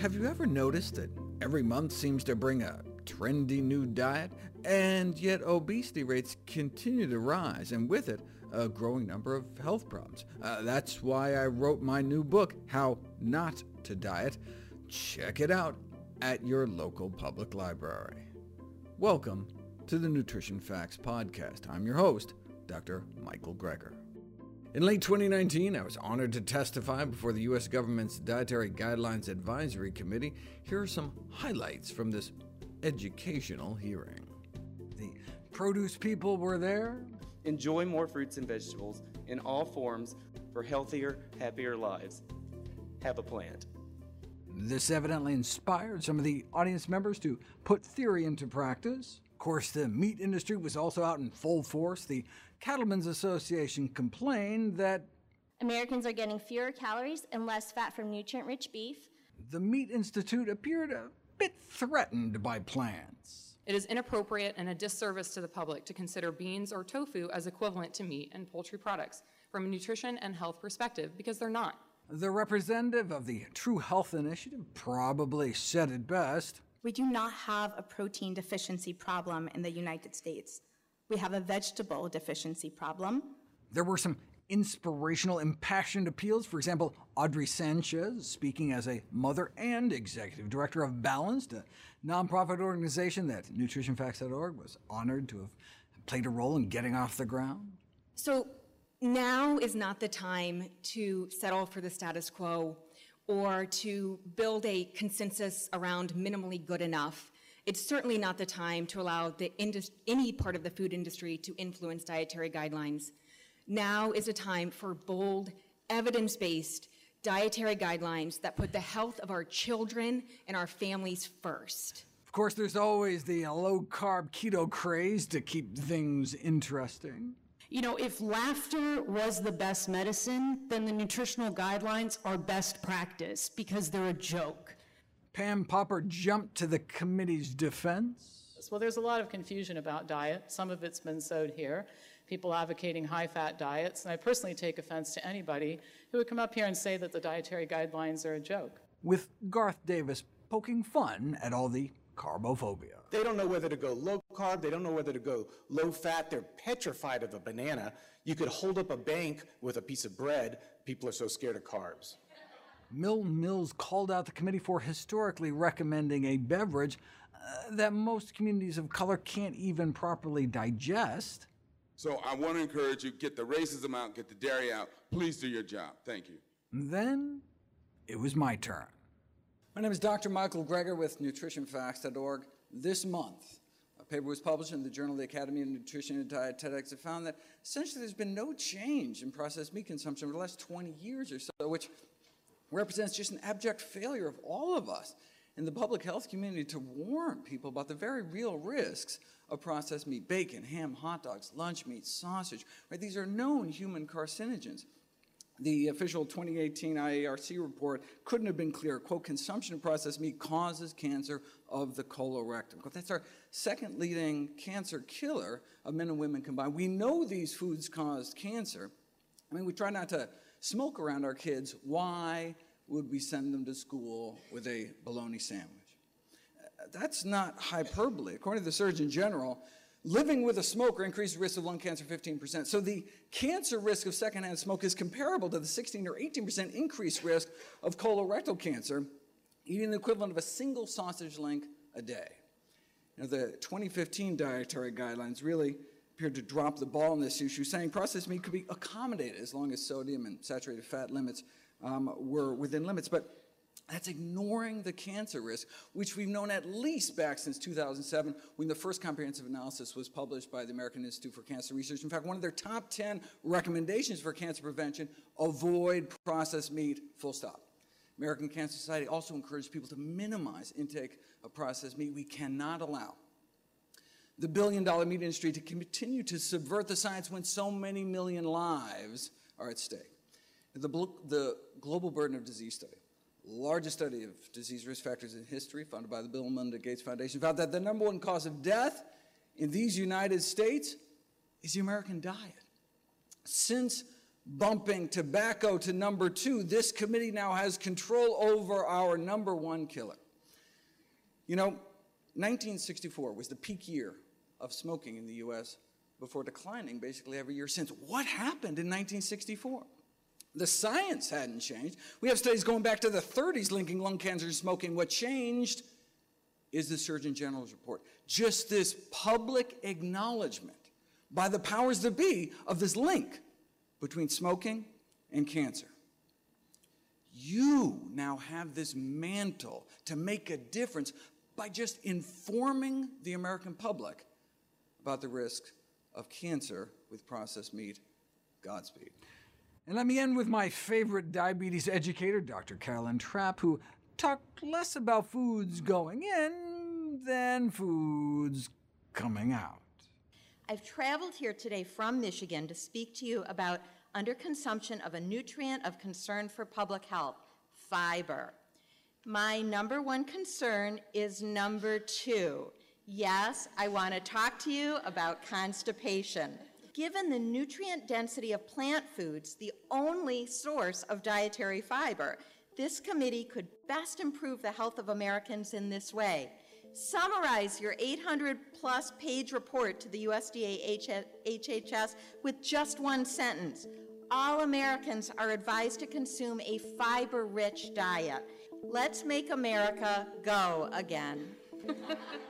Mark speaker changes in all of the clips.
Speaker 1: Have you ever noticed that every month seems to bring a trendy new diet, and yet obesity rates continue to rise, and with it, a growing number of health problems? Uh, that's why I wrote my new book, How Not to Diet. Check it out at your local public library. Welcome to the Nutrition Facts Podcast. I'm your host, Dr. Michael Greger. In late 2019, I was honored to testify before the U.S. government's Dietary Guidelines Advisory Committee. Here are some highlights from this educational hearing. The produce people were there.
Speaker 2: Enjoy more fruits and vegetables in all forms for healthier, happier lives. Have a plant.
Speaker 1: This evidently inspired some of the audience members to put theory into practice. Of course, the meat industry was also out in full force. The Cattlemen's Association complained that
Speaker 3: Americans are getting fewer calories and less fat from nutrient-rich beef.
Speaker 1: The Meat Institute appeared a bit threatened by plants.
Speaker 4: It is inappropriate and a disservice to the public to consider beans or tofu as equivalent to meat and poultry products from a nutrition and health perspective, because they're not.
Speaker 1: The representative of the True Health Initiative probably said it best.
Speaker 5: We do not have a protein deficiency problem in the United States. We have a vegetable deficiency problem.
Speaker 1: There were some inspirational, impassioned appeals. For example, Audrey Sanchez, speaking as a mother and executive director of Balanced, a nonprofit organization that NutritionFacts.org was honored to have played a role in getting off the ground.
Speaker 6: So now is not the time to settle for the status quo or to build a consensus around minimally good enough. It's certainly not the time to allow any part of the food industry to influence dietary guidelines. Now is a time for bold, evidence-based dietary guidelines that put the health of our children and our families first.
Speaker 1: Of course, there's always the low-carb keto craze to keep things interesting.
Speaker 7: You know, if laughter was the best medicine, then the nutritional guidelines are best practice because they're a joke.
Speaker 1: Pam Popper jumped to the committee's defense.
Speaker 8: Well, there's a lot of confusion about diet. Some of it's been sowed here. People advocating high fat diets. And I personally take offense to anybody who would come up here and say that the dietary guidelines are a joke.
Speaker 1: With Garth Davis poking fun at all the carbophobia.
Speaker 9: They don't know whether to go low carb, they don't know whether to go low fat, they're petrified of a banana. You could hold up a bank with a piece of bread, people are so scared of carbs.
Speaker 1: Milton Mills called out the committee for historically recommending a beverage uh, that most communities of color can't even properly digest.
Speaker 10: So I want to encourage you, get the racism out, get the dairy out. Please do your job. Thank you.
Speaker 1: Then it was my turn. My name is Dr. Michael Greger with NutritionFacts.org. This month, a paper was published in the Journal of the Academy of Nutrition and Dietetics that found that essentially there's been no change in processed meat consumption over the last 20 years or so, which represents just an abject failure of all of us in the public health community to warn people about the very real risks of processed meat, bacon, ham, hot dogs, lunch meat, sausage. Right? These are known human carcinogens. The official 2018 IARC report couldn't have been clearer. Quote, consumption of processed meat causes cancer of the colorectum. Quote, that's our second leading cancer killer of men and women combined. We know these foods cause cancer. I mean, we try not to smoke around our kids. Why would we send them to school with a bologna sandwich? That's not hyperbole. According to the Surgeon General, Living with a smoker increases risk of lung cancer 15%. So the cancer risk of secondhand smoke is comparable to the 16 or 18% increased risk of colorectal cancer, eating the equivalent of a single sausage link a day. Now, the 2015 dietary guidelines really appeared to drop the ball on this issue, saying processed meat could be accommodated as long as sodium and saturated fat limits um, were within limits. But that's ignoring the cancer risk, which we've known at least back since 2007 when the first comprehensive analysis was published by the American Institute for Cancer Research. In fact, one of their top 10 recommendations for cancer prevention, avoid processed meat, full stop. American Cancer Society also encouraged people to minimize intake of processed meat. We cannot allow the billion dollar meat industry to continue to subvert the science when so many million lives are at stake. The, the Global Burden of Disease Study largest study of disease risk factors in history, funded by the Bill and Melinda Gates Foundation, found that the number one cause of death in these United States is the American diet. Since bumping tobacco to number two, this committee now has control over our number one killer. You know, 1964 was the peak year of smoking in the US before declining basically every year since. What happened in 1964? The science hadn't changed. We have studies going back to the 30s linking lung cancer and smoking. What changed is the Surgeon General's report. Just this public acknowledgement by the powers that be of this link between smoking and cancer. You now have this mantle to make a difference by just informing the American public about the risk of cancer with processed meat. Godspeed. And let me end with my favorite diabetes educator, Dr. Carolyn Trapp, who talked less about foods going in than foods coming out.
Speaker 11: I've traveled here today from Michigan to speak to you about underconsumption of a nutrient of concern for public health, fiber. My number one concern is number two. Yes, I want to talk to you about constipation. Given the nutrient density of plant foods, the only source of dietary fiber, this committee could best improve the health of Americans in this way. Summarize your 800 plus page report to the USDA HHS with just one sentence. All Americans are advised to consume a fiber rich diet. Let's make America go again.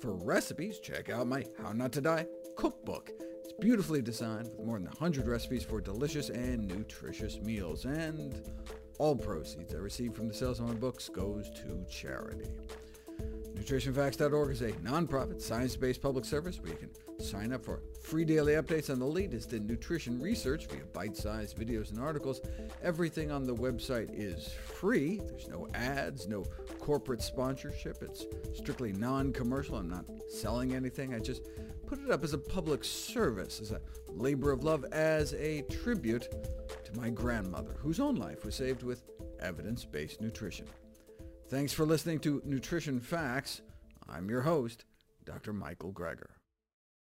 Speaker 1: For recipes, check out my How Not to Die cookbook. It's beautifully designed with more than 100 recipes for delicious and nutritious meals, and all proceeds I receive from the sales of my books goes to charity. NutritionFacts.org is a nonprofit, science-based public service where you can sign up for free daily updates on the latest in nutrition research via bite-sized videos and articles. Everything on the website is free. There's no ads, no corporate sponsorship. It's strictly non-commercial. I'm not selling anything. I just put it up as a public service, as a labor of love, as a tribute to my grandmother, whose own life was saved with evidence-based nutrition. Thanks for listening to Nutrition Facts. I'm your host, Dr. Michael Greger.